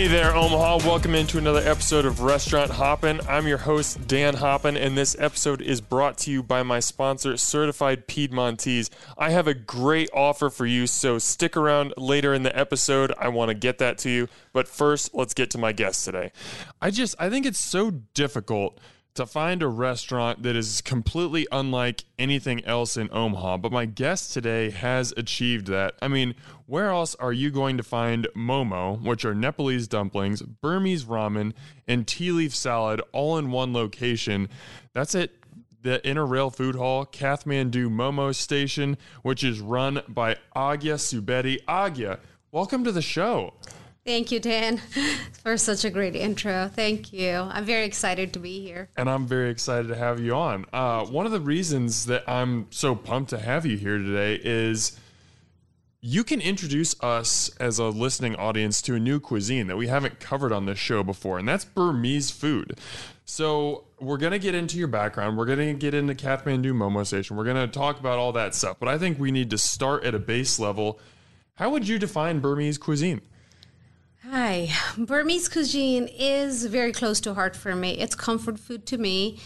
Hey there, Omaha. Welcome into another episode of Restaurant Hoppen. I'm your host, Dan Hoppen, and this episode is brought to you by my sponsor, Certified Piedmontese. I have a great offer for you, so stick around later in the episode. I want to get that to you. But first, let's get to my guest today. I just, I think it's so difficult to find a restaurant that is completely unlike anything else in Omaha, but my guest today has achieved that. I mean, where else are you going to find momo, which are Nepalese dumplings, Burmese ramen, and tea leaf salad all in one location? That's it the Inner Rail Food Hall, Kathmandu Momo Station, which is run by Aagya Subedi. Aagya, welcome to the show. Thank you, Dan, for such a great intro. Thank you. I'm very excited to be here. And I'm very excited to have you on. Uh, one of the reasons that I'm so pumped to have you here today is you can introduce us as a listening audience to a new cuisine that we haven't covered on this show before, and that's Burmese food. So, we're going to get into your background. We're going to get into Kathmandu Momo Station. We're going to talk about all that stuff. But I think we need to start at a base level. How would you define Burmese cuisine? Hi. Burmese cuisine is very close to heart for me. It's comfort food to me.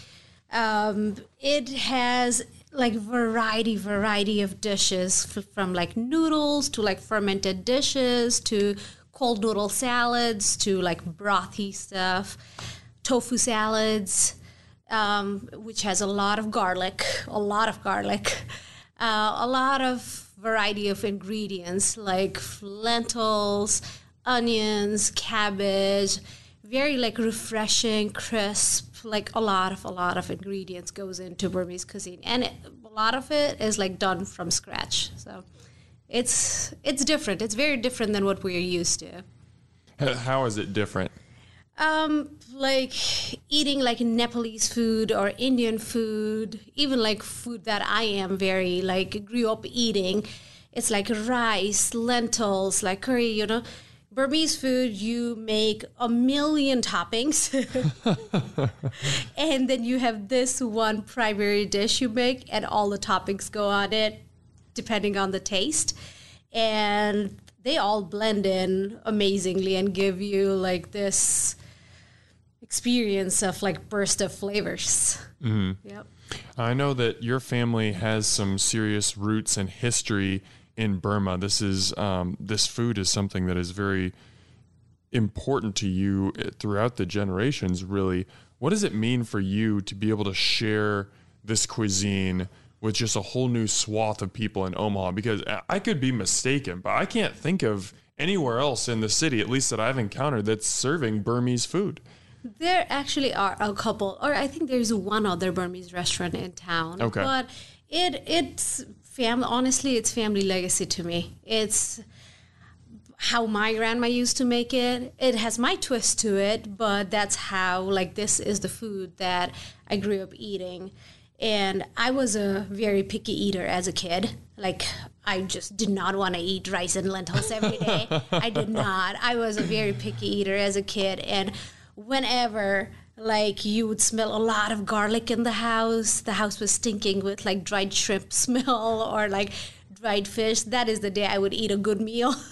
Um, it has like variety, variety of dishes from like noodles to like fermented dishes to cold noodle salads to like brothy stuff, tofu salads, um, which has a lot of garlic, a lot of garlic, uh, a lot of variety of ingredients like lentils onions, cabbage, very like refreshing, crisp. Like a lot of a lot of ingredients goes into Burmese cuisine, and it, a lot of it is like done from scratch. So it's it's different. It's very different than what we're used to. How is it different? Um, like eating like Nepalese food or Indian food, even like food that I am very like grew up eating. It's like rice, lentils, like curry, you know Burmese food, you make a million toppings. and then you have this one primary dish you make, and all the toppings go on it, depending on the taste. And they all blend in amazingly and give you like this experience of like burst of flavors. Mm-hmm. Yep. I know that your family has some serious roots and history in Burma. This is um, this food is something that is very important to you eh, throughout the generations. Really, what does it mean for you to be able to share this cuisine? with just a whole new swath of people in Omaha because I could be mistaken, but I can't think of anywhere else in the city, at least that I've encountered, that's serving Burmese food. There actually are a couple, or I think there's one other Burmese restaurant in town. Okay. But it it's family honestly it's family legacy to me. It's how my grandma used to make it. It has my twist to it but that's how like this is the food that i grew up eating. And i was a very picky eater as a kid. Like i just did not want to eat rice and lentils every day. I did not. I was a very picky eater as a kid. And whenever like you would smell a lot of garlic in the house. The house was stinking with like dried shrimp smell or like dried fish. That is the day i would eat a good meal.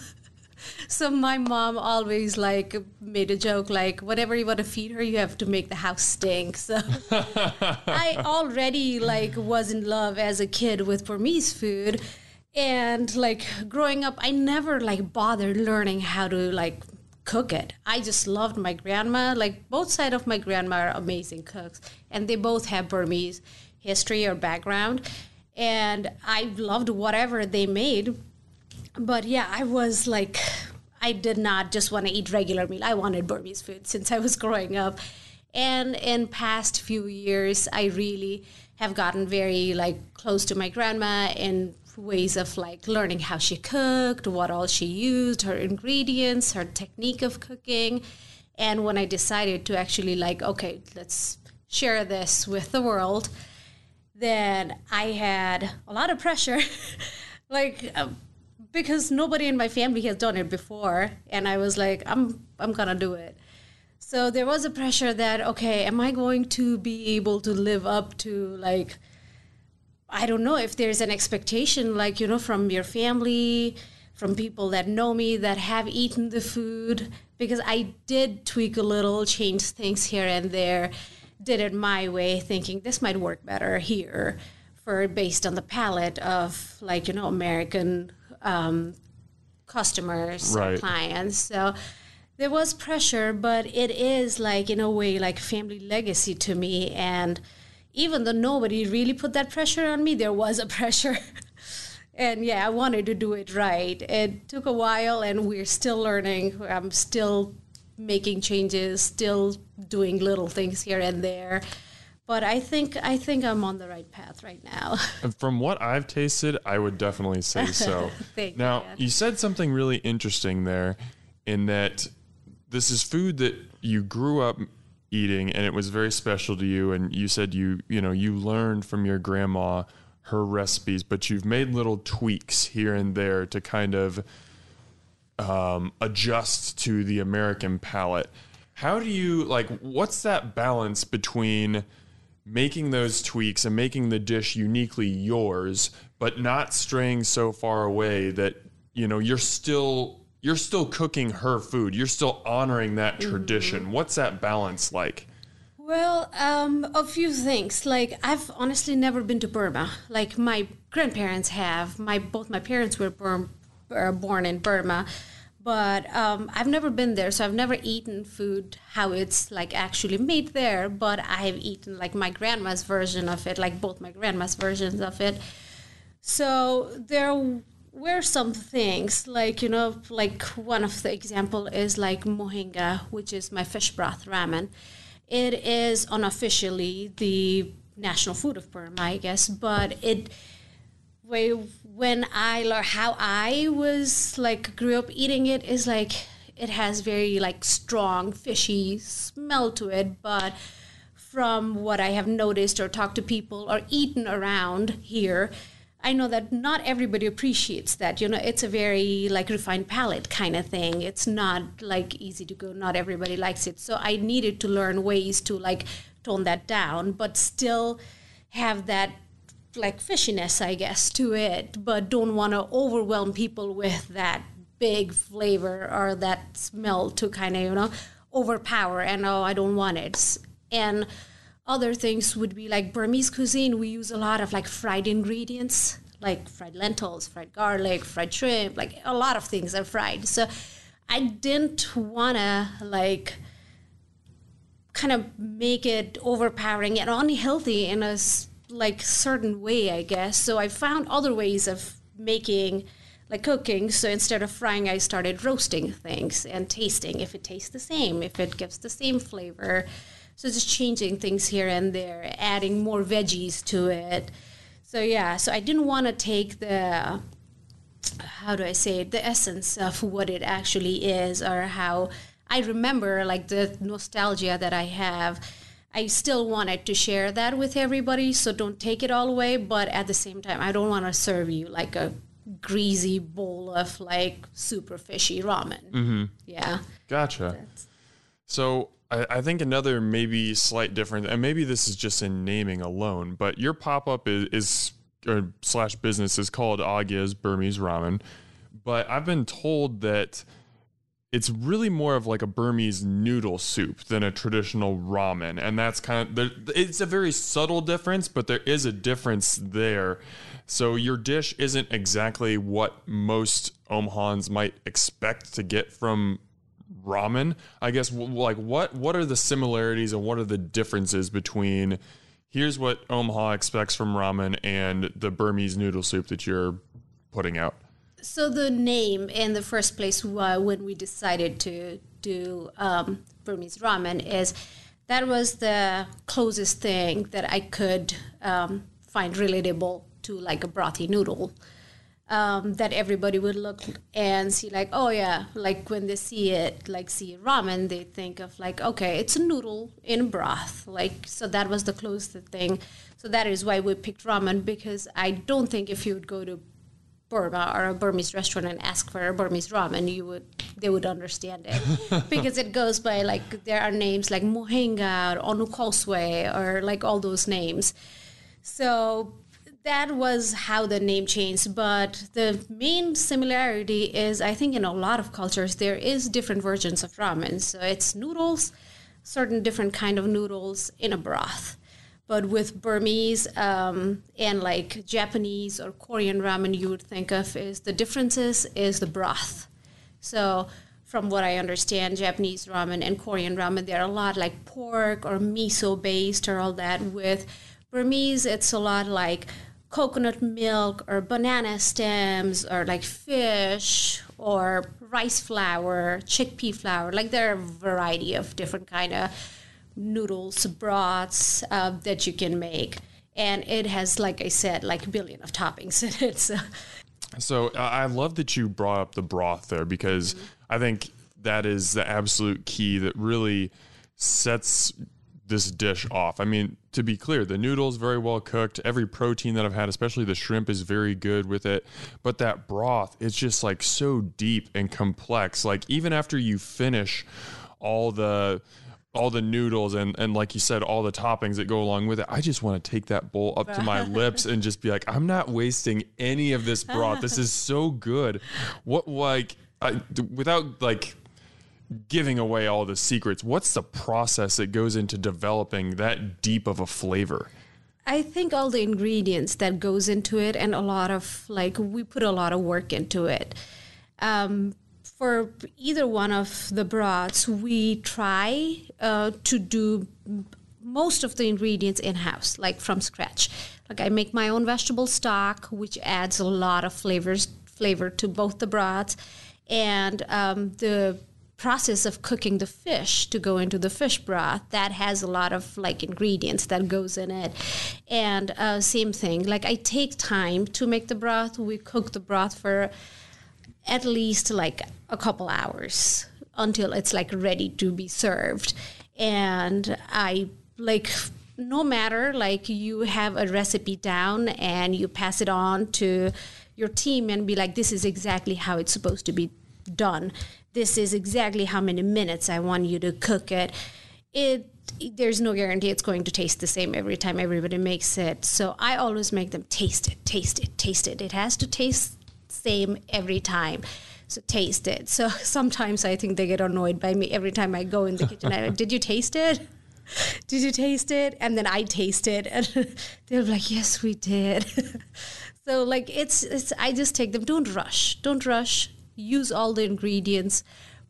So my mom always like made a joke like whatever you want to feed her you have to make the house stink. So i already like was in love as a kid with burmese food. And like growing up i never like bothered learning how to like cook it. I just loved my grandma. Like both sides of my grandma are amazing cooks, and they both have Burmese history or background. And I loved whatever they made. But yeah, I was like, I did not just want to eat regular meal. I wanted Burmese food since I was growing up. And in past few years, I really have gotten very like close to my grandma and ways of like learning how she cooked, what all she used, her ingredients, her technique of cooking. And when I decided to actually like, okay, let's share this with the world, then I had a lot of pressure, like um, because nobody in my family has done it before, and I was like, I'm I'm gonna do it. So there was a pressure that okay, am I going to be able to live up to like I don't know if there's an expectation, like, you know, from your family, from people that know me that have eaten the food because I did tweak a little, change things here and there, did it my way, thinking this might work better here for based on the palate of like you know American um, customers right. clients. So there was pressure, but it is like in a way like family legacy to me. And even though nobody really put that pressure on me, there was a pressure. and yeah, I wanted to do it right. It took a while, and we're still learning. I'm still making changes, still doing little things here and there. But I think I think I'm on the right path right now. And from what I've tasted, I would definitely say so. now, you, you said something really interesting there in that this is food that you grew up eating and it was very special to you and you said you you know you learned from your grandma her recipes but you've made little tweaks here and there to kind of um, adjust to the american palate. How do you like what's that balance between making those tweaks and making the dish uniquely yours but not straying so far away that you know you're still you're still cooking her food. You're still honoring that mm-hmm. tradition. Mm-hmm. What's that balance like? Well, um, a few things. Like I've honestly never been to Burma. Like my grandparents have. My both my parents were born, uh, born in Burma, but um, I've never been there. So I've never eaten food how it's like actually made there. But I have eaten like my grandma's version of it, like both my grandma's versions of it. So there were some things like you know like one of the example is like mohinga which is my fish broth ramen. It is unofficially the national food of burma i guess but it when i learned how i was like grew up eating it is like it has very like strong fishy smell to it but from what i have noticed or talked to people or eaten around here I know that not everybody appreciates that. You know, it's a very like refined palate kind of thing. It's not like easy to go. Not everybody likes it. So I needed to learn ways to like tone that down, but still have that like fishiness, I guess, to it, but don't want to overwhelm people with that big flavor or that smell to kind of, you know, overpower and oh, I don't want it. And other things would be like Burmese cuisine. We use a lot of like fried ingredients, like fried lentils, fried garlic, fried shrimp, like a lot of things are fried. So I didn't want to like kind of make it overpowering and unhealthy in a like certain way, I guess. So I found other ways of making like cooking. So instead of frying, I started roasting things and tasting if it tastes the same, if it gives the same flavor. So just changing things here and there, adding more veggies to it. So yeah, so I didn't want to take the how do I say it, the essence of what it actually is or how I remember like the nostalgia that I have. I still wanted to share that with everybody, so don't take it all away, but at the same time I don't want to serve you like a greasy bowl of like super fishy ramen. Mm-hmm. Yeah. Gotcha. That's... So I, think another maybe slight difference, and maybe this is just in naming alone, but your pop up is, is or slash business is called Aagya's Burmese Ramen. But I've been told that it's really more of like a Burmese noodle soup than a traditional ramen, and that's kind of it's a very subtle difference, but there is a difference there. So your dish isn't exactly what most Omahans might expect to get from ramen. I guess like what what are the similarities and what are the differences between here's what Omaha expects from ramen and the Burmese noodle soup that you're putting out? So the name in the first place uh, when we decided to do um, Burmese ramen is that was the closest thing that I could um, find relatable to like a brothy noodle um, that everybody would look and see like oh yeah like when they see it like see ramen they think of like okay it's a noodle in broth like so that was the closest thing so that is why we picked ramen because i don't think if you would go to Burma or a Burmese restaurant and ask for a Burmese ramen, you would they would understand it because it goes by like there are names like Mohinga or Onukoswe or like all those names. So that was how the name changed but the main similarity is i think in a lot of cultures there is different versions of ramen. So it's noodles certain different kind of noodles in a broth. But with burmese um, and like japanese or korean ramen you would think of is the differences is the broth. So from what i understand japanese ramen and korean ramen they're a lot like pork or miso based or all that. With burmese it's a lot like coconut milk or banana stems or like fish or rice flour, chickpea flour. Like there are a variety of different kind of noodles, broths uh, that you can make. And it has, like I said, like a billion of toppings in it. So, so I love that you brought up the broth there because mm-hmm. I think that is the absolute key that really sets this dish off. I mean, to be clear, the noodles very well cooked. Every protein that I've had, especially the shrimp, is very good with it. But that broth, it's just like so deep and complex. Like even after you finish all the all the noodles and and like you said all the toppings that go along with it i just want to take that bowl up to my lips and just be like i'm not wasting any of this broth this is so good what like I, without like giving away all the secrets, what's the process that goes into developing that deep of a flavor? I think all the ingredients that goes into it, and a lot of like we put a lot of work into it. Um, for either one of the broths, we try uh, to do most of the ingredients in house, like from scratch. Like I make my own vegetable stock, which adds a lot of flavors flavor to both the broths, and um, the process of cooking the fish to go into the fish broth that has a lot of like ingredients that goes in it. And uh, same thing like i take time to make the broth. We cook the broth for at least like a couple hours until it's like ready to be served. And i like no matter like you have a recipe down and you pass it on to your team and be like this is exactly how it's supposed to be done this is exactly how many minutes I want you to cook it. It there's no guarantee it's going to taste the same every time everybody makes it. So I always make them taste it, taste it, taste it. It has to taste same every time. So taste it. So sometimes I think they get annoyed by me every time I go in the kitchen. I, Did you taste it? Did you taste it? And then I taste it, and they're like, "Yes, we did." so like it's it's I just take them. Don't rush. Don't rush use all the ingredients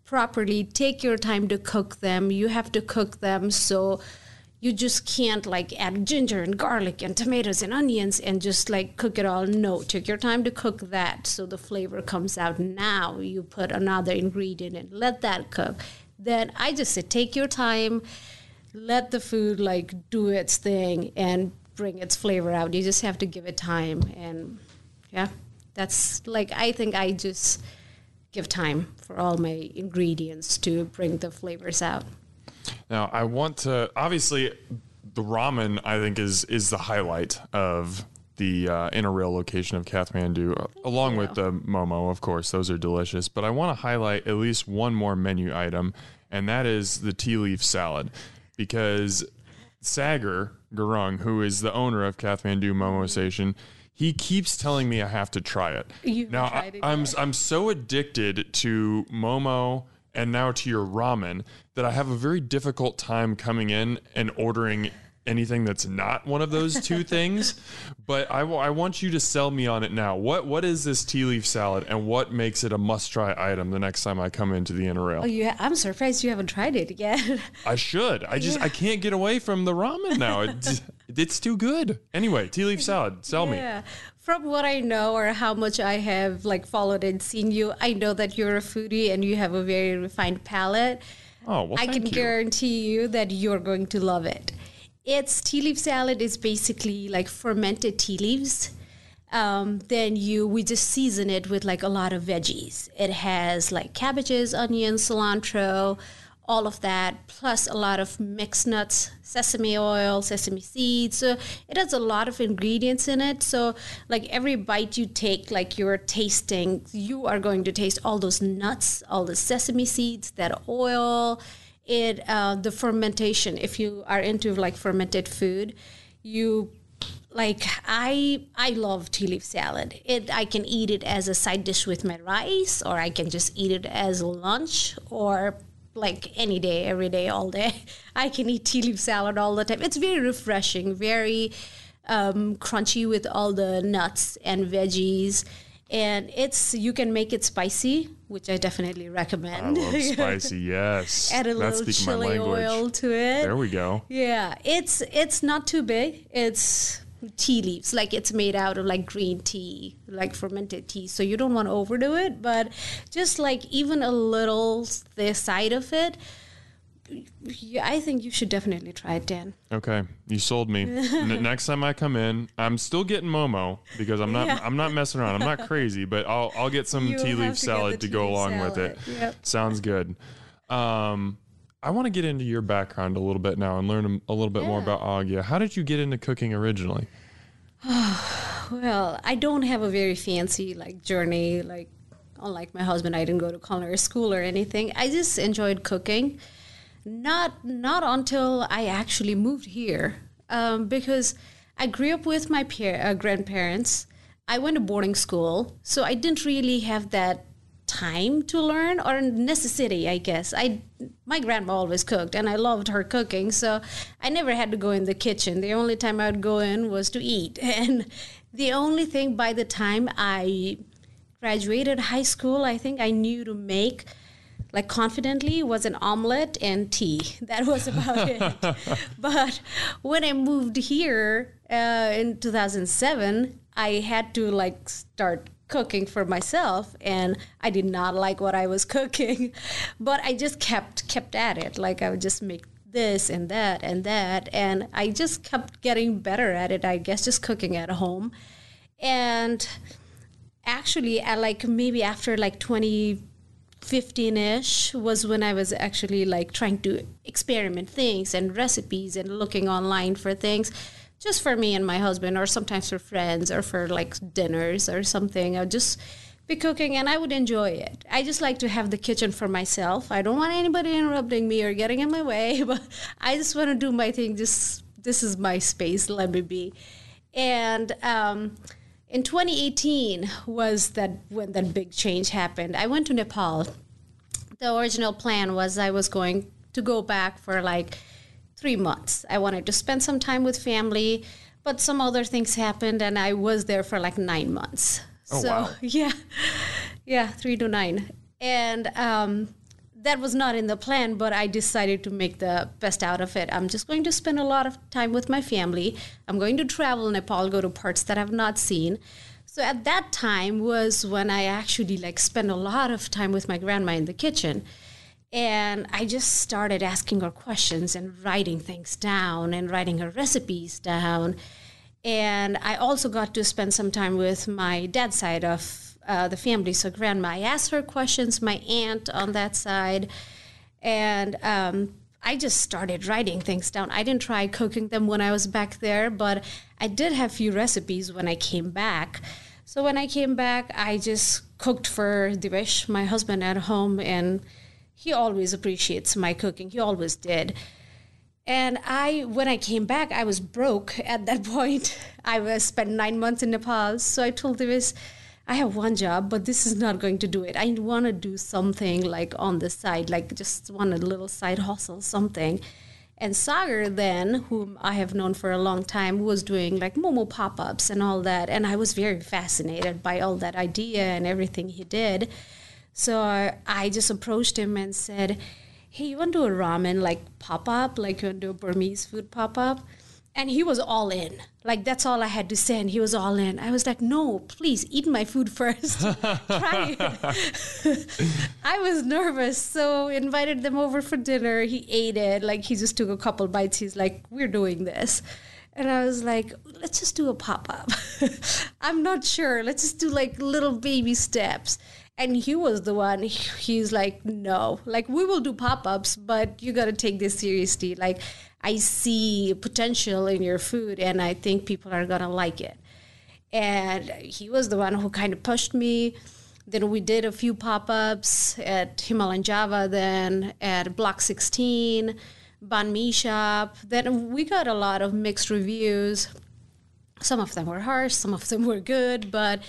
properly. Take your time to cook them. You have to cook them so you just can't like add ginger and garlic and tomatoes and onions and just like cook it all. No take your time to cook that so the flavor comes out. Now you put another ingredient and let that cook. Then i just say take your time. Let the food like do its thing and bring its flavor out. You just have to give it time and yeah that's like i think i just give time for all my ingredients to bring the flavors out. Now, I want to obviously the ramen I think is is the highlight of the uh, Inner Rail location of Kathmandu, uh, along you. with the momo, of course. Those are delicious. But I want to highlight at least one more menu item, and that is the tea leaf salad, because Sagar Gurung, who is the owner of Kathmandu Momo Station, he keeps telling me I have to try it. You've now I, I'm I'm so addicted to Momo and now to your ramen that I have a very difficult time coming in and ordering anything that's not one of those two things. But I, I want you to sell me on it now. What what is this tea leaf salad, and what makes it a must try item the next time I come into the Inner Rail? Oh, yeah, I'm surprised you haven't tried it yet. I should. I just yeah. I can't get away from the ramen now. It's, it's too good. Anyway, tea leaf salad. Sell yeah. me from what I know or how much I have like followed and seen you, I know that you're a foodie and you have a very refined palate. Oh, well, I can you. guarantee you that you're going to love it. It's tea leaf salad is basically like fermented tea leaves. Um, then you we just season it with like a lot of veggies. It has like cabbages, onions, cilantro, all of that, plus a lot of mixed nuts, sesame oil, sesame seeds. So it has a lot of ingredients in it. So like every bite you take, like you're tasting, you are going to taste all those nuts, all the sesame seeds, that oil it uh, the fermentation if you are into like fermented food you like I I love tea leaf salad. It I can eat it as a side dish with my rice, or I can just eat it as lunch, or like any day, every day, all day. I can eat tea leaf salad all the time. It's very refreshing, very um, crunchy with all the nuts and veggies. And it's you can make it spicy, which I definitely recommend. I love spicy, yes. Add a That's little chili oil to it. There we go. Yeah, it's it's not too big. It's tea leaves, like it's made out of like green tea, like fermented tea. So you don't want to overdo it, but just like even a little the side of it. Yeah, I think you should definitely try it, Dan. Okay, you sold me. N- next time I come in, I'm still getting Momo because I'm not Yeah. I'm not messing around. I'm not crazy, but I'll I'll get some You tea leaf to salad the to go along with it. Yep. Sounds good. Um, I want to get into your background a little bit now and learn a, a little bit more about Aagya. How did you get into cooking originally? Well, I don't have a very fancy like journey. Like, unlike my husband, I didn't go to culinary school or anything. I just enjoyed cooking. Not not until I actually moved here, um, because I grew up with my uh, grandparents. I went to boarding school, so I didn't really have that time to learn or necessity i guess. I my grandma always cooked and i loved her cooking so i never had to go in the kitchen. The only time i would go in was to eat. And the only thing by the time i graduated high school i think i knew to make like confidently was an omelet and tea. That was about it. But when i moved here uh, in 2007 i had to like start cooking for myself and i did not like what i was cooking. But i just kept kept at it. Like i would just make this and that and that and i just kept getting better at it i guess just cooking at home. And actually at like maybe after like 2015ish was when i was actually like trying to experiment things and recipes and looking online for things just for me and my husband or sometimes for friends or for like dinners or something i would just be cooking and i would enjoy it. I just like to have the kitchen for myself. I don't want anybody interrupting me or getting in my way but i just want to do my thing. Just this is my space. Let me be. And um, in 2018 was that when that big change happened. I went to nepal. The original plan was i was going to go back for like three months. I wanted to spend some time with family but some other things happened and i was there for like nine months. Oh, so wow. yeah. Yeah three to nine. And um, that was not in the plan but i decided to make the best out of it. I'm just going to spend a lot of time with my family. I'm going to travel nepal go to parts that i've not seen. So at that time was when i actually like spent a lot of time with my grandma in the kitchen. And i just started asking her questions and writing things down and writing her recipes down. And I also got to spend some time with my dad's side of uh, the family. So grandma, I asked her questions. My aunt on that side, and um, I just started writing things down. I didn't try cooking them when I was back there, but I did have few recipes when I came back. So when I came back, I just cooked for Divesh, my husband, at home, and he always appreciates my cooking. He always did. And I, when I came back, I was broke at that point. I was spent nine months in Nepal. So I told Divesh, I have one job, but this is not going to do it. I want to do something like on the side, like just want a little side hustle, something. And Sagar then, whom I have known for a long time, was doing like Momo pop-ups and all that. And I was very fascinated by all that idea and everything he did. So I, I just approached him and said, hey, you want to do a ramen like pop up, like you want to do a Burmese food pop up? And he was all in. Like that's all I had to say, and he was all in. I was like, no, please eat my food first. Try it. I was nervous, so invited them over for dinner. He ate it. Like he just took a couple bites. He's like, we're doing this. And I was like, let's just do a pop up. I'm not sure. Let's just do like little baby steps and he was the one he's like no like we will do pop-ups but you got to take this seriously like i see potential in your food and i think people are gonna like it. And he was the one who kind of pushed me. Then we did a few pop-ups at himalayan java then at block 16 banh mi shop. Then we got a lot of mixed reviews. Some of them were harsh, some of them were good, but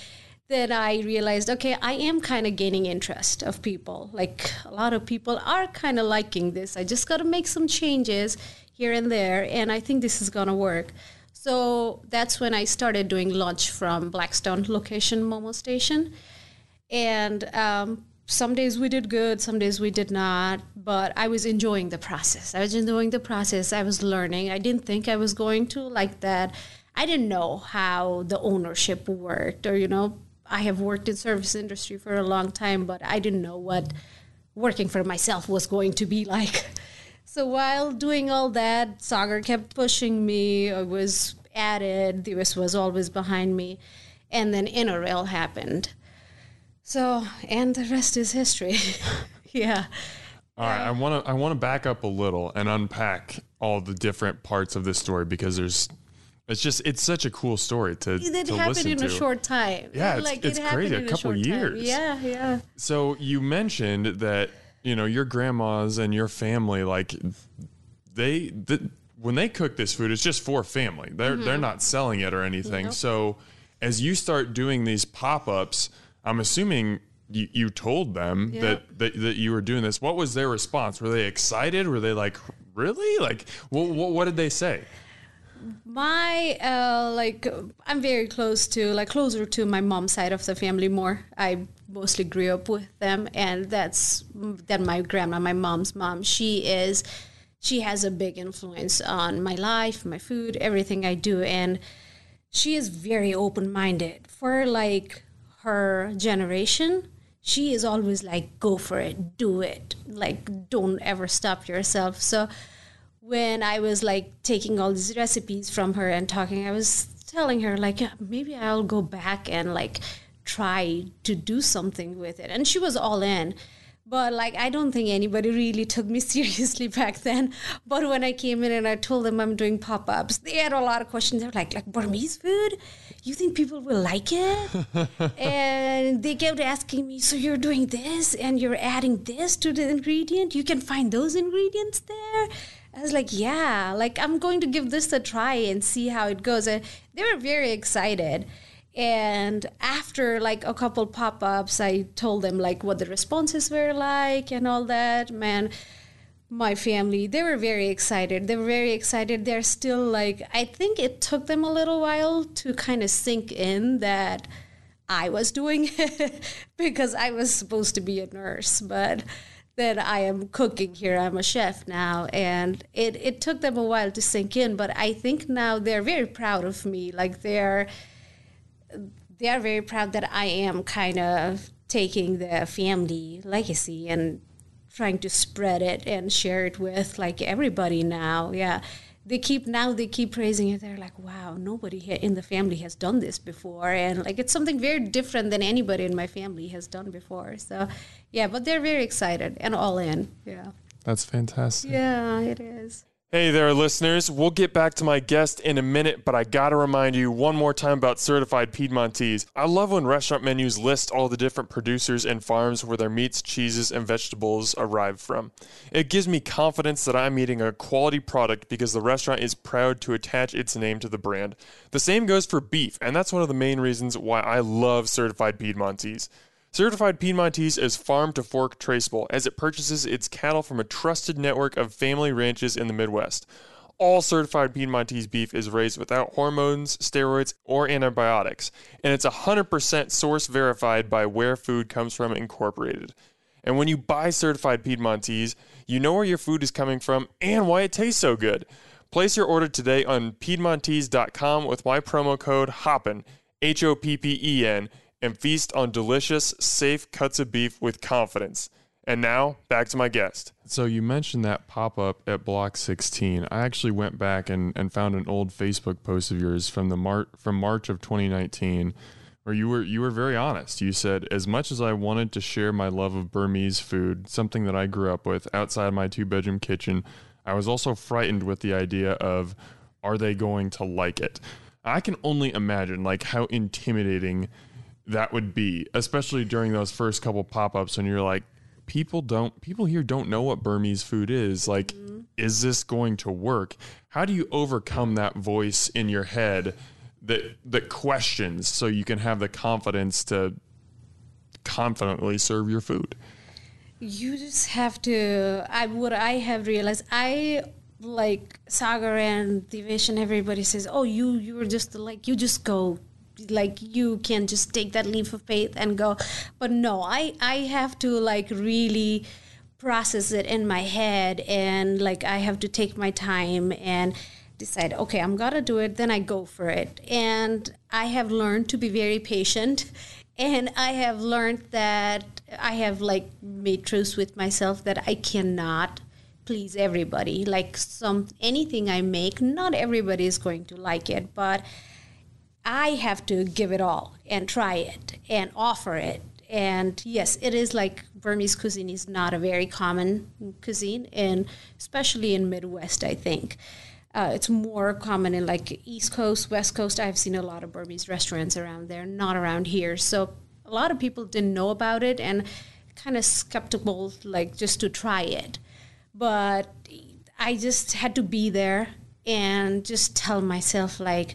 then I realized, okay, I am kind of gaining interest of people. Like a lot of people are kind of liking this. I just got to make some changes here and there, and I think this is to work. So that's when I started doing lunch from Blackstone location Momo Station. And um, some days we did good, some days we did not, but I was enjoying the process. I was enjoying the process. I was learning. I didn't think I was going to like that. I didn't know how the ownership worked or, you know, I have worked in service industry for a long time, but I didn't know what working for myself was going to be like. So while doing all that, Sagar kept pushing me. I was added. Divesh was always behind me. And then Inner Rail happened. So, and the rest is history. yeah. All right, I want to I want to back up a little and unpack all the different parts of this story because there's it's just it's such a cool story to, it to happened in to. a short time. Yeah, it's, like, it's it crazy. A couple years. Time. Yeah, yeah. So you mentioned that you know your grandmas and your family like they the, when they cook this food, it's just for family. They're mm-hmm. they're not selling it or anything. Nope. So as you start doing these pop ups, I'm assuming you, you told them that, that that you were doing this. What was their response? Were they excited? Were they like, really? Like, what, what, what did they say? My uh, like i'm very close to like closer to my mom's side of the family more. I mostly grew up with them and that's that my grandma my mom's mom. She is she has a big influence on my life my food everything i do and she is very open-minded. For like her generation she is always like go for it do it. Like don't ever stop yourself. So when I was like taking all these recipes from her and talking, I was telling her like yeah, maybe I'll go back and like try to do something with it. And she was all in. But like I don't think anybody really took me seriously back then. But when I came in and I told them I'm doing pop-ups, they had a lot of questions. They were like, like Burmese food? You think people will like it? and they kept asking me, so you're doing this and you're adding this to the ingredient? You can find those ingredients there? I was like, yeah, like I'm going to give this a try and see how it goes. And they were very excited. And after like a couple pop ups, I told them like what the responses were like and all that. Man, my family, they were very excited. They were very excited. They're still like, I think it took them a little while to kind of sink in that I was doing it because I was supposed to be a nurse. But that I am cooking here. I'm a chef now, and it it took them a while to sink in, but I think now they're very proud of me. Like they're they are very proud that I am kind of taking the family legacy and trying to spread it and share it with like everybody now. Yeah they keep now they keep praising it they're like wow nobody in the family has done this before. And like it's something very different than anybody in my family has done before. So yeah but they're very excited and all in yeah that's fantastic. Yeah it is Hey there, listeners. We'll get back to my guest in a minute, but I gotta remind you one more time about certified Piedmontese. I love when restaurant menus list all the different producers and farms where their meats, cheeses, and vegetables arrive from. It gives me confidence that I'm eating a quality product because the restaurant is proud to attach its name to the brand. The same goes for beef, and that's one of the main reasons why I love certified Piedmontese. Certified Piedmontese is farm to fork traceable as it purchases its cattle from a trusted network of family ranches in the Midwest. All certified Piedmontese beef is raised without hormones, steroids, or antibiotics, and it's 100% source verified by Where Food Comes From Incorporated. And when you buy certified Piedmontese, you know where your food is coming from and why it tastes so good. Place your order today on Piedmontese.com with my promo code HOPPEN, H O P P E N and feast on delicious, safe cuts of beef with confidence. And now, back to my guest. So, you mentioned that pop up at Block 16. I actually went back and, and found an old Facebook post of yours from the Mar- from March of 2019 where you were you were very honest. You said as much as I wanted to share my love of Burmese food, something that I grew up with outside my two bedroom kitchen, I was also frightened with the idea of are they going to like it? I can only imagine like how intimidating that would be, especially during those first couple pop ups when you're like, people don't, people here don't know what Burmese food is. Like, mm-hmm. is this going to work? How do you overcome that voice in your head that that questions so you can have the confidence to confidently serve your food? You just have to. I what I have realized. I like Sagar and Divesh and everybody says, "Oh, you you're just like you just go." Like you can just take that leap of faith and go. But no i i have to like really process it in my head and like i have to take my time and decide okay i'm gonna do it then i go for it. And i have learned to be very patient and i have learned that i have like made truce with myself that i cannot please everybody. Like some anything i make not everybody is going to like it but i have to give it all and try it and offer it and yes it is like burmese cuisine is not a very common cuisine and especially in midwest i think uh, it's more common in like East Coast, West Coast. I've seen a lot of Burmese restaurants around there, not around here. So a lot of people didn't know about it and kind of skeptical, like just to try it. But I just had to be there and just tell myself like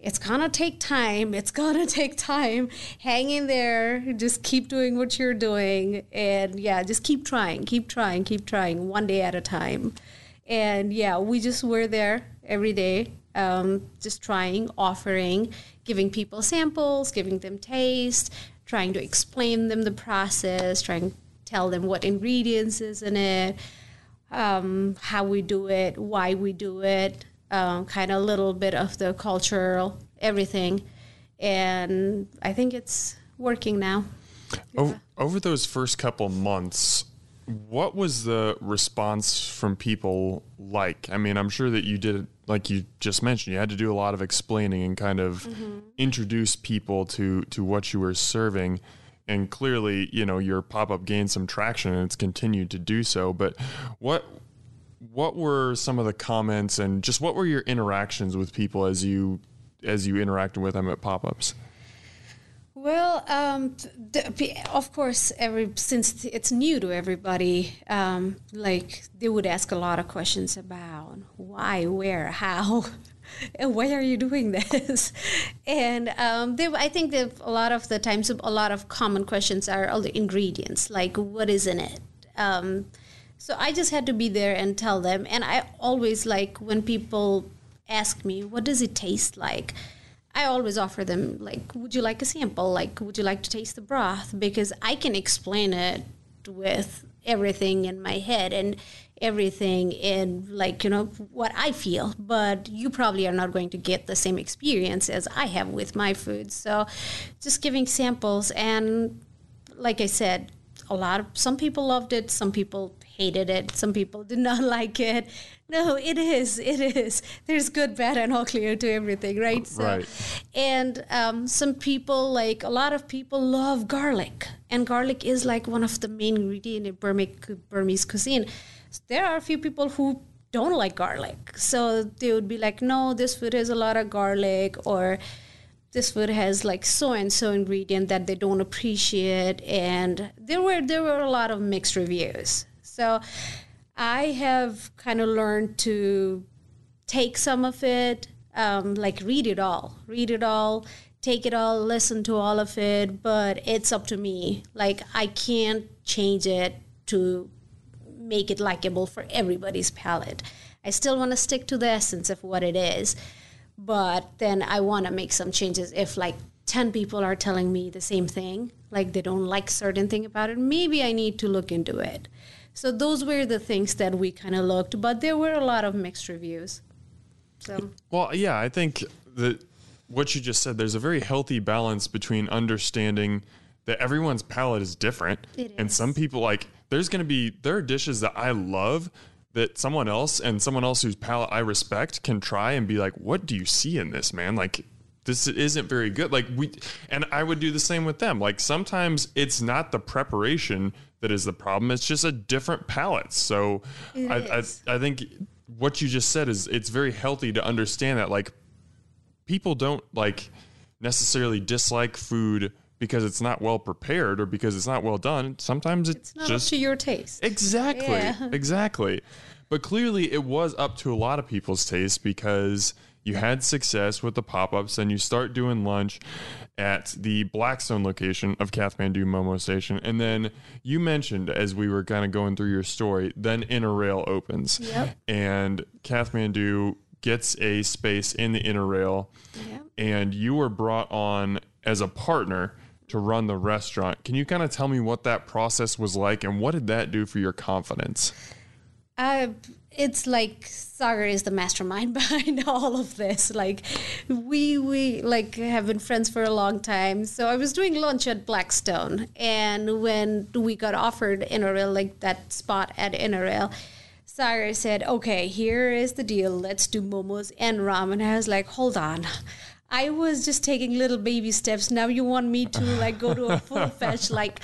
it's gonna take time it's gonna take time. Hang in there just keep doing what you're doing and yeah just keep trying keep trying keep trying one day at a time. And yeah, we just were there every day, um, just trying, offering, giving people samples, giving them taste, trying to explain them the process, trying to tell them what ingredients is in it, um, how we do it, why we do it, um, kind of a little bit of the cultural everything. And I think it's working now. Over, yeah. over those first couple months, what was the response from people like? I mean, I'm sure that you did, like you just mentioned, you had to do a lot of explaining and kind of mm-hmm. introduce people to to what you were serving. And clearly, you know, your pop up gained some traction, and it's continued to do so. But what what were some of the comments, and just what were your interactions with people as you as you interacted with them at pop ups? Well, um, the, of course, every since it's new to everybody, um, like they would ask a lot of questions about why, where, how, and why are you doing this? and um, they, I think that a lot of the times, a lot of common questions are all the ingredients, like what is in it. So I just had to be there and tell them. And I always like when people ask me, "What does it taste like?" I always offer them like, would you like a sample? Like, would you like to taste the broth? Because I can explain it with everything in my head and everything in like you know what I feel, but you probably are not going to get the same experience as I have with my food. So, just giving samples and like I said, a lot of some people loved it, some people hated it, some people did not like it. No, it is. It is. There's good, bad, and all clear to everything, right? So, right. And um, some people, like a lot of people, love garlic, and garlic is like one of the main ingredients in Burmese cuisine. There are a few people who don't like garlic, so they would be like, "No, this food has a lot of garlic," or this food has like so and so ingredient that they don't appreciate and there were there were a lot of mixed reviews so I have kind of learned to take some of it, um, like read it all, read it all, take it all, listen to all of it, but it's up to me. Like I can't change it to make it likable for everybody's palate. I still want to stick to the essence of what it is, but then I want to make some changes if like 10 people are telling me the same thing, like they don't like certain thing about it, maybe I need to look into it. So those were the things that we kind of looked, but there were a lot of mixed reviews. So well, yeah, I think that what you just said, there's a very healthy balance between understanding that everyone's palate is different, and some people like there's going to be there are dishes that I love that someone else and someone else whose palate I respect can try and be like, "What do you see in this, man?" Like this isn't very good. Like we, and I would do the same with them. Like sometimes it's not the preparation that is the problem. It's just a different palate. So I, I, I think what you just said is it's very healthy to understand that like people don't like necessarily dislike food because it's not well prepared or because it's not well done. Sometimes it's, it's just to your taste. Exactly. Yeah. Exactly. But clearly it was up to a lot of people's taste because you had success with the pop-ups and you start doing lunch at the Blackstone location of Kathmandu Momo Station. And then you mentioned as we were kind of going through your story, then Inner Rail opens. Yep. And Kathmandu gets a space in the Inner Rail. Yep. And you were brought on as a partner to run the restaurant. Can you kind of tell me what that process was like and what did that do for your confidence? Uh, it's like Sagar is the mastermind behind all of this. Like we we like have been friends for a long time. So I was doing lunch at Blackstone, and when we got offered Rail, like that spot at Rail, Sagar said, "Okay, here is the deal. Let's do momos and ramen." I was like, "Hold on." I was just taking little baby steps. Now you want me to like go to a full fetch like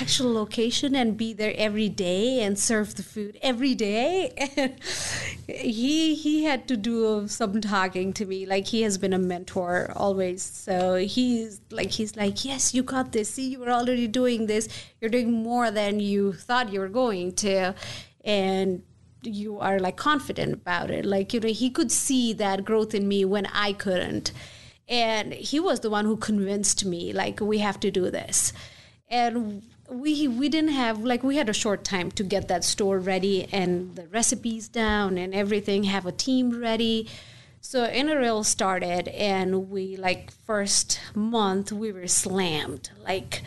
actual location and be there every day and serve the food every day. he he had to do some talking to me. Like he has been a mentor always. So he's like he's like, "Yes, you got this. See, you were already doing this. You're doing more than you thought you were going to." And you are like confident about it. Like, you know, he could see that growth in me when I couldn't. And he was the one who convinced me like we have to do this. And we we didn't have like we had a short time to get that store ready and the recipes down and everything have a team ready. So Inner Rail started and we like first month we were slammed. Like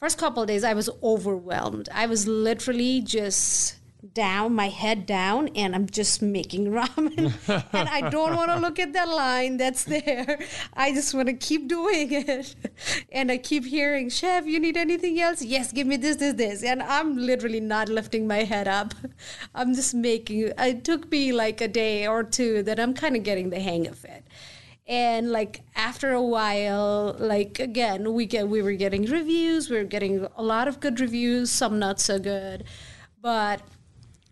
first couple days i was overwhelmed. I was literally just down, my head down, and I'm just making ramen. and I don't want to look at that line that's there. I just want to keep doing it. and I keep hearing, Chef, you need anything else? Yes, give me this, this, this. And I'm literally not lifting my head up. I'm just making it took me like a day or two that I'm kind of getting the hang of it and like after a while like again we get we were getting reviews we were getting a lot of good reviews some not so good but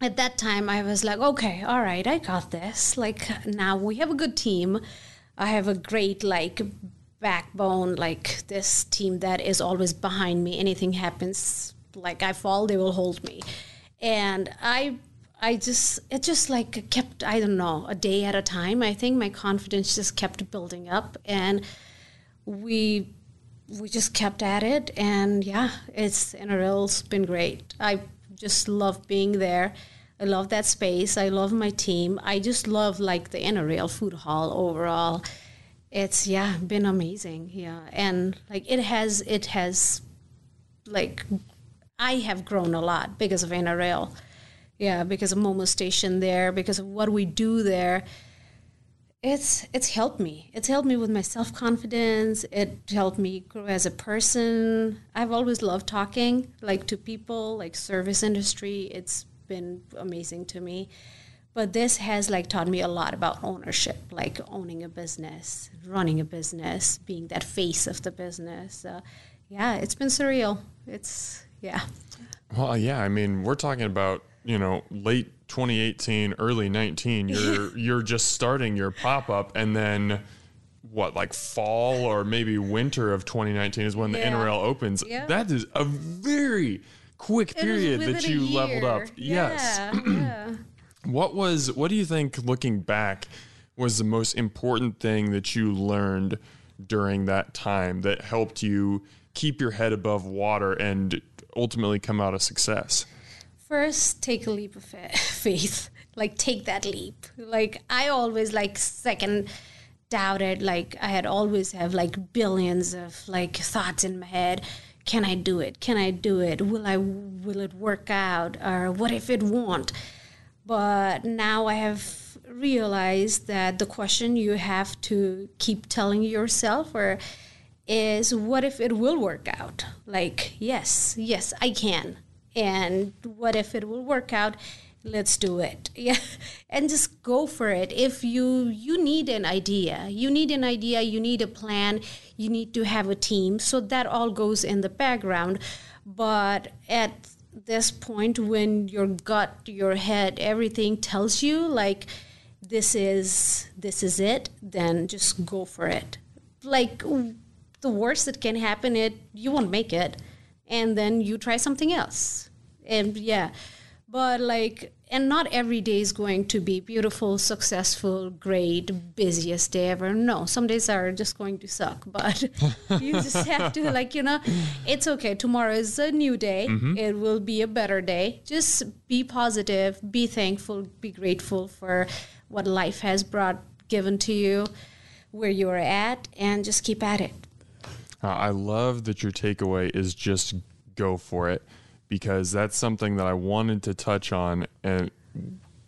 at that time I was like, okay, all right, I got this. Like now we have a good team. I have a great like backbone, like this team that is always behind me. Anything happens, like I fall, they will hold me. And I I just it just like kept I don't know, a day at a time. I think my confidence just kept building up and we we just kept at it and yeah, it's Rail's been great. I just love being there I love that space. I love my team. I just love like the Rail food hall overall. It's yeah, been amazing. Yeah. And like it has it has like I have grown a lot because of Rail. Yeah, because of Momo Station there, because of what we do there. It's it's helped me. It's helped me with my self confidence. It helped me grow as a person. I've always loved talking, like to people, like service industry. It's been amazing to me. But this has like taught me a lot about ownership, like owning a business, running a business, being that face of the business. Uh, yeah, it's been surreal. It's yeah. Well, yeah. I mean, we're talking about you know late 2018, early 19. You're you're just starting your pop up, and then what like fall or maybe winter of 2019 is when the yeah. Inner Rail opens. Yeah. That is a very quick period that you leveled up. Yeah, yes. yeah. what was what do you think looking back was the most important thing that you learned during that time that helped you keep your head above water and ultimately come out a success? First, take a leap of faith. Like take that leap. Like I always like second doubted like I had always have like billions of like thoughts in my head can I do it? Can I do it? Will I will it work out? Or what if it won't? But now I have realized that the question you have to keep telling yourself or is what if it will work out? Like, yes, yes, I can. And what if it will work out? Let's do it. Yeah. And just go for it. If you you need an idea you need an idea you need a plan you need to have a team. So that all goes in the background. But at this point when your gut your head everything tells you like this is this is it then just go for it. Like the worst that can happen it you won't make it. And then you try something else. And yeah but like and not every day is going to be beautiful, successful, great, busiest day ever. No, some days are just going to suck, but you just have to, like, you know, it's okay. Tomorrow is a new day, mm-hmm. it will be a better day. Just be positive, be thankful, be grateful for what life has brought, given to you, where you're at, and just keep at it. Uh, I love that your takeaway is just go for it because that's something that I wanted to touch on and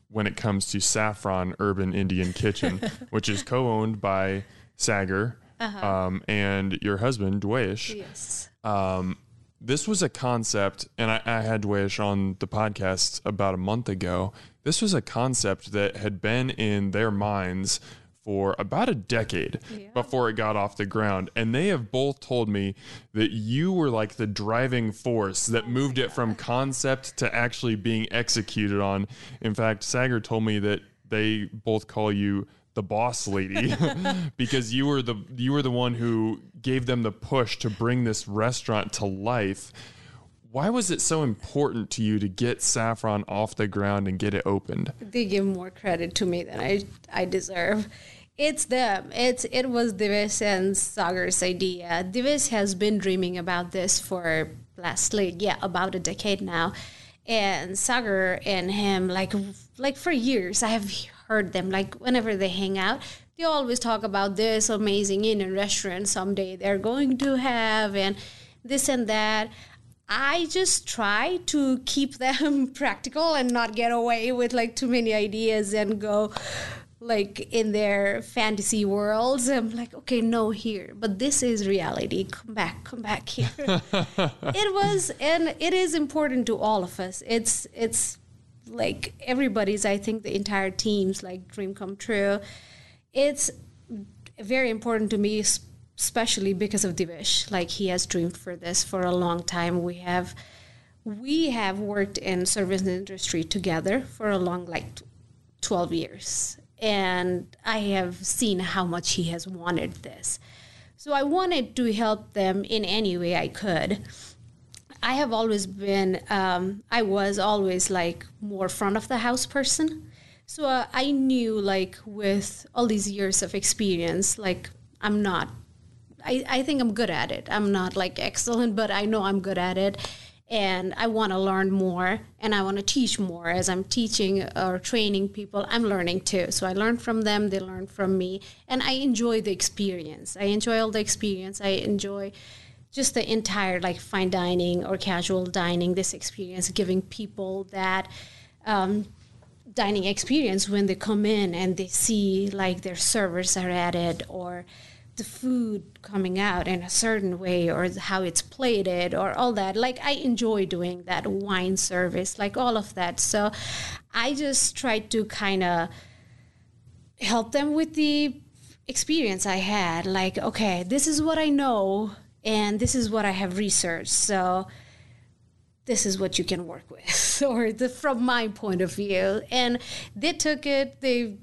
when it comes to Saffron Urban Indian Kitchen, which is co-owned by Sagar uh-huh. um, and your husband Divesh. Yes. Um, this was a concept, and I, I had Divesh on the podcast about a month ago. This was a concept that had been in their minds for about a decade yeah. before it got off the ground. And they have both told me that you were like the driving force that oh moved it from concept to actually being executed on. In fact, Sagar told me that they both call you the boss lady because you were the you were the one who gave them the push to bring this restaurant to life. Why was it so important to you to get Saffron off the ground and get it opened? They give more credit to me than I I deserve. It's them. It's it was Divesh and Sagar's idea. Divesh has been dreaming about this for lastly, yeah, about a decade now. And Sagar and him, like like for years, I have heard them like whenever they hang out, they always talk about this amazing Indian restaurant someday they're going to have and this and that. I just try to keep them practical and not get away with like too many ideas and go like in their fantasy worlds. I'm like, okay, no, here, but this is reality. Come back, come back here. it was, and it is important to all of us. It's, it's like everybody's. I think the entire team's like dream come true. It's very important to me, especially because of Divesh. Like he has dreamed for this for a long time. We have, we have worked in service industry together for a long, like 12 years and I have seen how much he has wanted this. So I wanted to help them in any way I could. I have always been, um, I was always like more front of the house person. So uh, I knew, like, with all these years of experience, like, I'm not, I, I think I'm good at it. I'm not like excellent, but I know I'm good at it and I want to learn more and I want to teach more as I'm teaching or training people. I'm learning too. So I learn from them, they learn from me, and I enjoy the experience. I enjoy all the experience. I enjoy just the entire like fine dining or casual dining, this experience, giving people that um, dining experience when they come in and they see like their servers are at it or the food coming out in a certain way or how it's plated or all that. Like i enjoy doing that wine service like all of that. So i just try to kind of help them with the experience i had. Like okay this is what i know and this is what i have researched. So this is what you can work with or the, from my point of view. And they took it they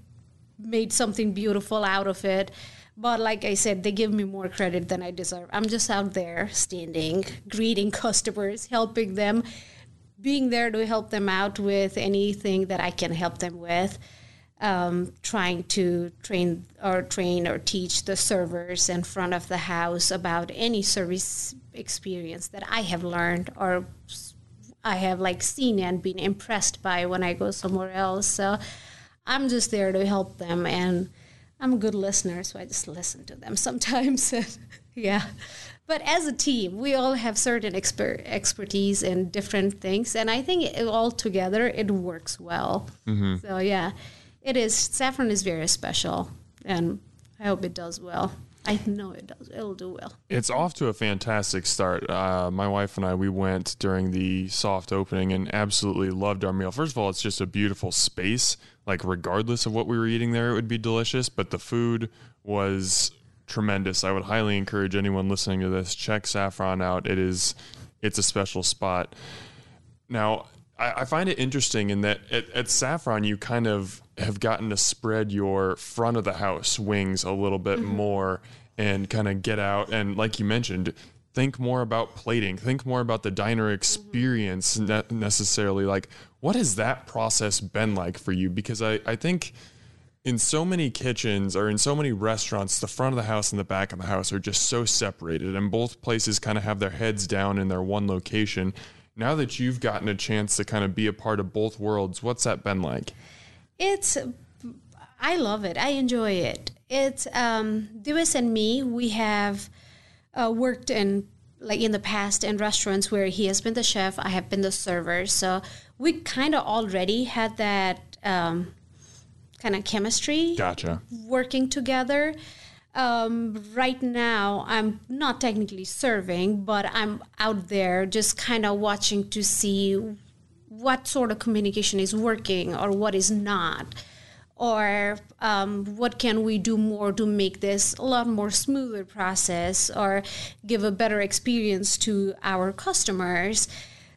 made something beautiful out of it but like I said, they give me more credit than I deserve. I'm just out there standing, greeting customers, helping them, being there to help them out with anything that I can help them with. Um, trying to train or train or teach the servers in front of the house about any service experience that I have learned or I have like seen and been impressed by when I go somewhere else. So I'm just there to help them and I'm a good listener, so I just listen to them sometimes. yeah. But as a team, we all have certain exper- expertise in different things, and I think it, all together it works well. Mm-hmm. So yeah, it is. Saffron is very special, and I hope it does well. I know it does. It'll do well. It's off to a fantastic start. Uh, my wife and I, we went during the soft opening and absolutely loved our meal. First of all, it's just a beautiful space. Like, regardless of what we were eating there, it would be delicious. But the food was tremendous. I would highly encourage anyone listening to this check Saffron out. It is, it's a special spot. Now, I, I find it interesting in that at, at Saffron, you kind of have gotten to spread your front of the house wings a little bit mm-hmm. more and kind of get out and like you mentioned think more about plating, think more about the diner experience ne- necessarily. Like, what has that process been like for you? Because I, I think in so many kitchens or in so many restaurants, the front of the house and the back of the house are just so separated, and both places kind of have their heads down in their one location. Now that you've gotten a chance to kind of be a part of both worlds, what's that been like? It's, I love it. I enjoy it. It's um, Divesh and me. We have uh, worked in like in the past in restaurants where he has been the chef, I have been the server. So we kind of already had that um, kind of chemistry. Gotcha. Working together. Um, right now, I'm not technically serving, but I'm out there just kind of watching to see what sort of communication is working or what is not. Or um, what can we do more to make this a lot more smoother process or give a better experience to our customers?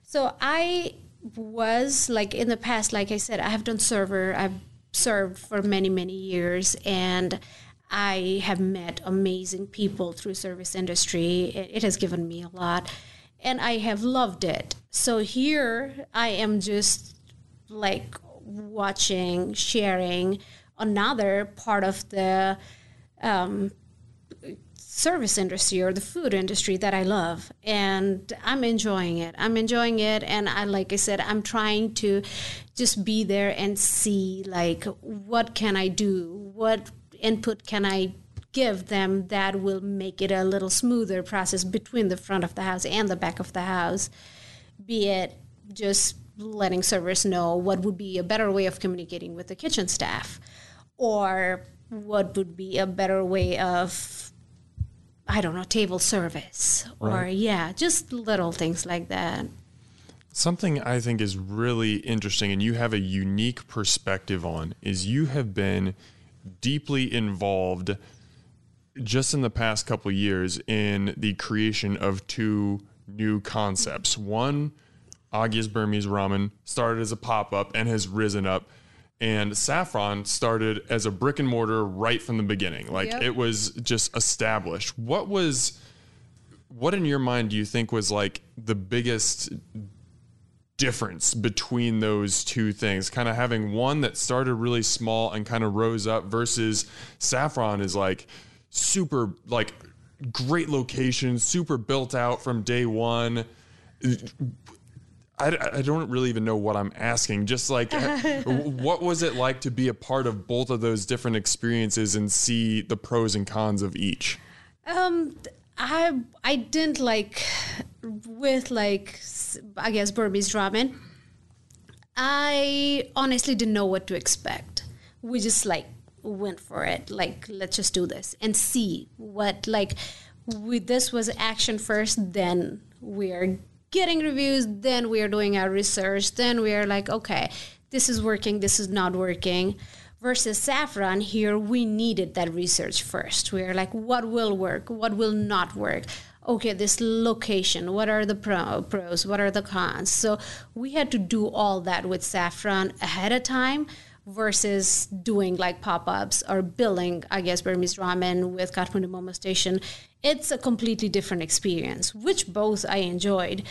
So i was like in the past like i said i have done server i've served for many many years and i have met amazing people through service industry it, has given me a lot and i have loved it so here i am just like watching, sharing another part of the um, service industry or the food industry that I love. And I'm enjoying it. I'm enjoying it. And I, like I said, I'm trying to just be there and see, like, what can I do? What input can I give them that will make it a little smoother process between the front of the house and the back of the house? Be it just letting servers know what would be a better way of communicating with the kitchen staff or what would be a better way of i don't know table service right. or yeah just little things like that something i think is really interesting and you have a unique perspective on is you have been deeply involved just in the past couple years in the creation of two new concepts one Aagya's Burmese Ramen started as a pop up and has risen up. And Saffron started as a brick and mortar right from the beginning. Like yep. it was just established. What was, what in your mind do you think was like the biggest difference between those two things? Kind of having one that started really small and kind of rose up versus Saffron is like super, like great location, super built out from day one I, I don't really even know what I'm asking. Just like, what was it like to be a part of both of those different experiences and see the pros and cons of each? Um, I I didn't like with like I guess Burmese ramen. I honestly didn't know what to expect. We just like went for it. Like let's just do this and see what like. We, this was action first, then we are getting reviews, then we are doing our research, then we are like, okay, this is working, this is not working. Versus saffron, here we needed that research first. We are like, what will work, what will not work? Okay, this location, what are the pro- pros, what are the cons? So we had to do all that with saffron ahead of time versus doing like pop-ups or billing, I guess, Burmese ramen with Kathmandu Momo Station. It's a completely different experience, which both I enjoyed.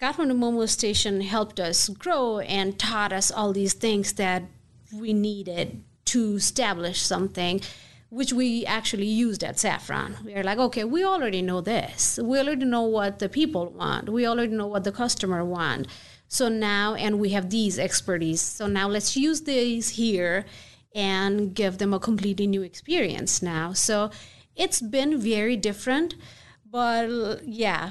Kathmandu Momo Station helped us grow and taught us all these things that we needed to establish something which we actually used at Saffron. We are like, okay, we already know this. We already know what the people want. We already know what the customer want. So now, and we have these expertise. So now let's use these here and give them a completely new experience now. So it's been very different, but yeah,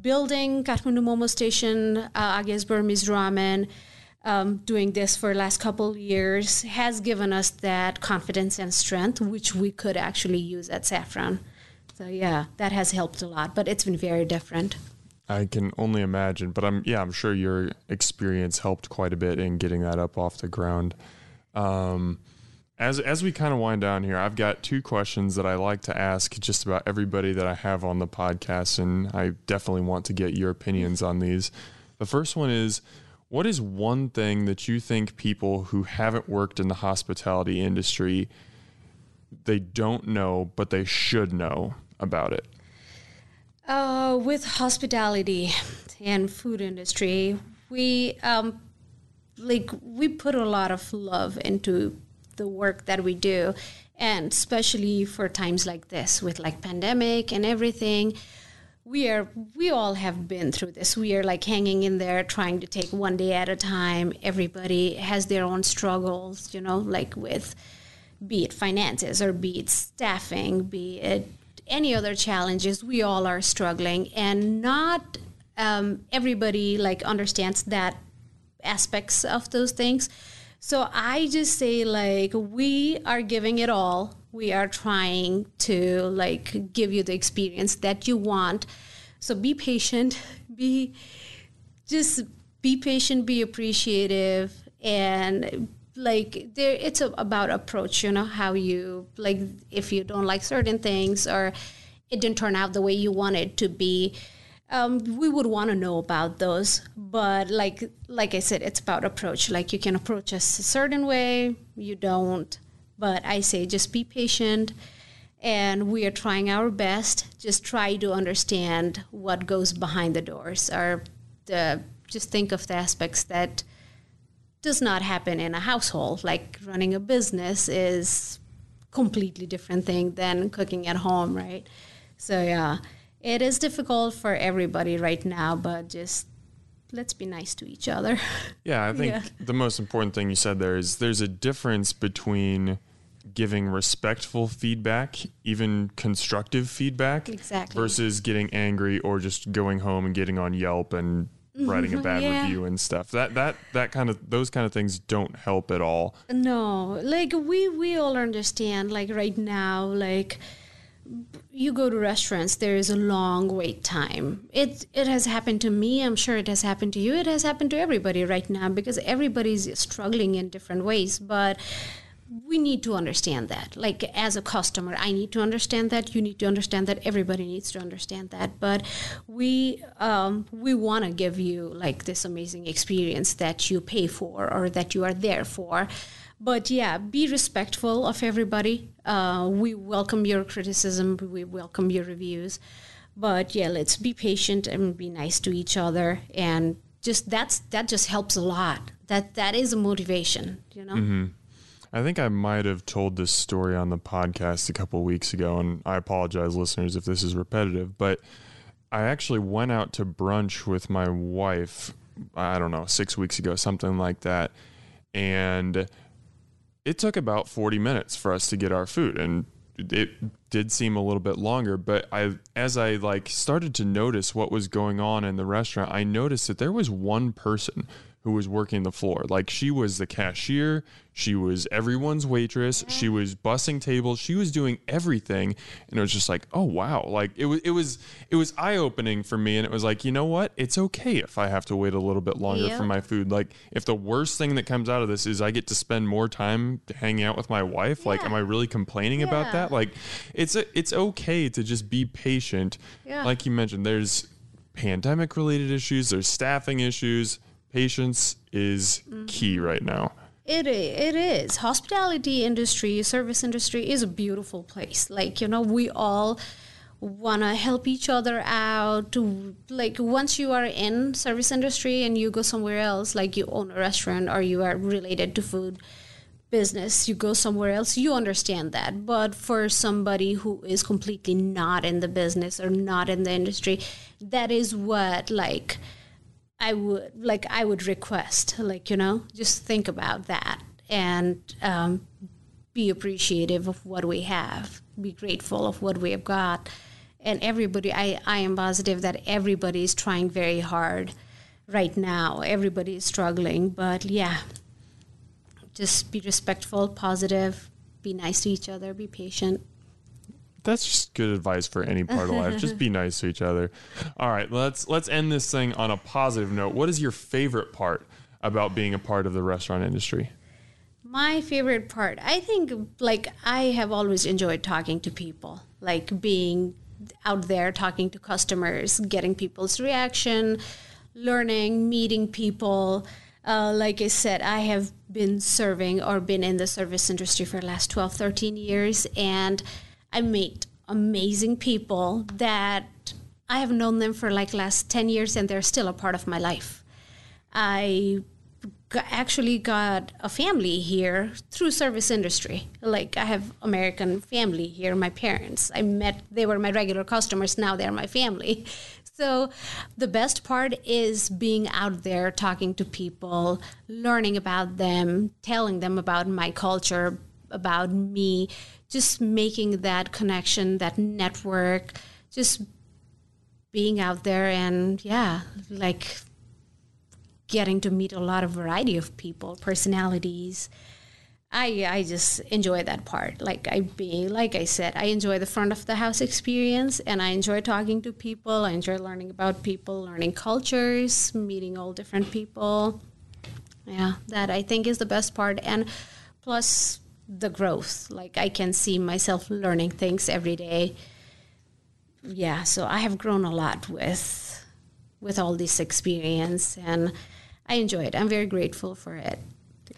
building Kathmandu Momo Station, uh, Aagya's Burmese Ramen, um, doing this for the last couple years has given us that confidence and strength, which we could actually use at Saffron. So yeah, that has helped a lot, but it's been very different. I can only imagine, but I'm yeah, I'm sure your experience helped quite a bit in getting that up off the ground. Um, as as we kind of wind down here, I've got two questions that I like to ask just about everybody that I have on the podcast, and I definitely want to get your opinions on these. The first one is what is one thing that you think people who haven't worked in the hospitality industry they don't know but they should know about it? Uh, with hospitality and food industry, we um, like we put a lot of love into the work that we do, and especially for times like this with like pandemic and everything we are we all have been through this. We are like hanging in there trying to take one day at a time. Everybody has their own struggles you know like with be it finances or be it staffing be it any other challenges we all are struggling. And not um, everybody like understands that aspects of those things. So i just say like we are giving it all we are trying to like give you the experience that you want. So be patient be just be patient be appreciative and like there it's a, about approach you know how you like if you don't like certain things or it didn't turn out the way you wanted to be um, we would want to know about those. But like like i said it's about approach. Like you can approach us a certain way you don't but I say just be patient and we are trying our best. Just try to understand what goes behind the doors or the, just think of the aspects that does not happen in a household. Like running a business is completely different thing than cooking at home, right? So yeah, it is difficult for everybody right now, but just let's be nice to each other. Yeah, I think yeah. the most important thing you said there is there's a difference between giving respectful feedback, even constructive feedback, exactly. versus getting angry or just going home and getting on Yelp and writing a mm-hmm. bad yeah. review and stuff. That that that kind of those kind of things don't help at all. No, like we we all understand. Like right now, like you go to restaurants, there is a long wait time. It it has happened to me. I'm sure it has happened to you. It has happened to everybody right now because everybody's struggling in different ways. But we need to understand that. Like as a customer i need to understand that. You need to understand that. Everybody needs to understand that. But we um, we want to give you like this amazing experience that you pay for or that you are there for. But yeah be respectful of everybody. Uh, we welcome your criticism. We welcome your reviews. But yeah let's be patient and be nice to each other. And just that's that just helps a lot. That that is a motivation you know? Mm-hmm. I think I might have told this story on the podcast a couple weeks ago, and I apologize, listeners, if this is repetitive, but I actually went out to brunch with my wife, I don't know, six weeks ago, something like that. And it took about 40 minutes for us to get our food. And it did seem a little bit longer but i as i like started to notice what was going on in the restaurant i noticed that there was one person who was working the floor. Like she was the cashier, she was everyone's waitress, she mm. was bussing tables, she was doing everything, and it was just like, oh wow, like it was it was it was eye opening for me, and it was like, you know what, it's okay if I have to wait a little bit longer yep. for my food. Like if the worst thing that comes out of this is I get to spend more time hanging out with my wife, yeah. like am I really complaining yeah. about that? Like it's a, it's okay to just be patient. Yeah. Like you mentioned, there's pandemic related issues, there's staffing issues patience is mm-hmm. key right now. It it is. Hospitality industry, service industry is a beautiful place. Like, you know, we all want to help each other out to like once you are in service industry and you go somewhere else like you own a restaurant or you are related to food business you go somewhere else you understand that but for somebody who is completely not in the business or not in the industry that is what like I would like I would request like you know just think about that and um, be appreciative of what we have, be grateful of what we have got, and everybody. I I am positive that everybody is trying very hard right now. Everybody is struggling, but yeah, just be respectful, positive, be nice to each other, be patient that's just good advice for any part of life. Just be nice to each other. All right, let's let's end this thing on a positive note. What is your favorite part about being a part of the restaurant industry? My favorite part, I think like I have always enjoyed talking to people, like being out there talking to customers, getting people's reaction, learning, meeting people. Uh, like I said, I have been serving or been in the service industry for the last 12, 13 years, and I meet amazing people that I have known them for like last 10 years and they're still a part of my life. I actually got a family here through service industry. Like I have American family here, my parents. I met they were my regular customers, now they're my family. So the best part is being out there talking to people, learning about them, telling them about my culture, about me, just making that connection, that network, just being out there and yeah, like getting to meet a lot of variety of people, personalities. I I just enjoy that part. Like I be like I said, I enjoy the front of the house experience and I enjoy talking to people. I enjoy learning about people, learning cultures, meeting all different people. Yeah, that I think is the best part and plus the growth. Like I can see myself learning things every day. Yeah, so I have grown a lot with with all this experience and I enjoy it. I'm very grateful for it.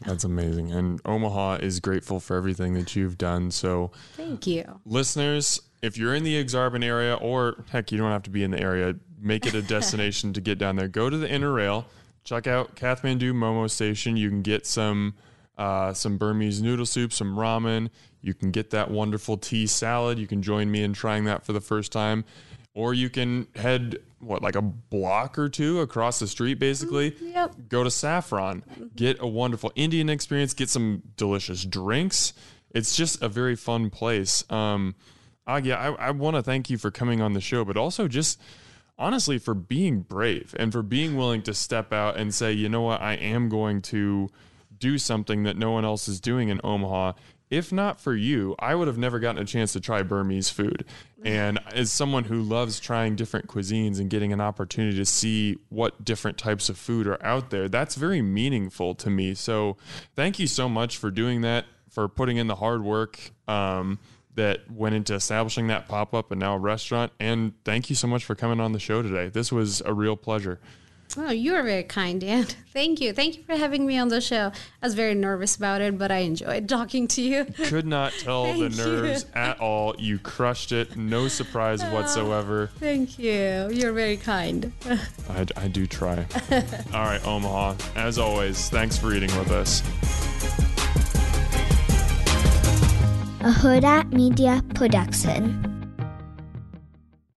That's amazing. And Omaha is grateful for everything that you've done. So thank you. Listeners, if you're in the Ak-Sar-Ben area, or heck, you don't have to be in the area, make it a destination to get down there. Go to the Inner Rail, check out Kathmandu Momo Station. You can get some uh, some Burmese noodle soup, some ramen. You can get that wonderful tea salad. You can join me in trying that for the first time. Or you can head what like a block or two across the street basically? Mm, yep. go to saffron. Get a wonderful indian experience. Get some delicious drinks. It's just a very fun place. Um Aagya, I, I want to thank you for coming on the show but also just honestly for being brave and for being willing to step out and say you know what? I am going to do something that no one else is doing in omaha if not for you, I would have never gotten a chance to try Burmese food. And as someone who loves trying different cuisines and getting an opportunity to see what different types of food are out there, that's very meaningful to me. So thank you so much for doing that, for putting in the hard work um, that went into establishing that pop up and now a restaurant. And thank you so much for coming on the show today. This was a real pleasure. Oh, you are very kind, Dan. Thank you. Thank you for having me on the show. I was very nervous about it, but I enjoyed talking to you. Could not tell the nerves you. at all. You crushed it. No surprise oh, whatsoever. Thank you. You're very kind. I, I do try. all right, Omaha. As always, thanks for eating with us. A Hurrdat Media Production.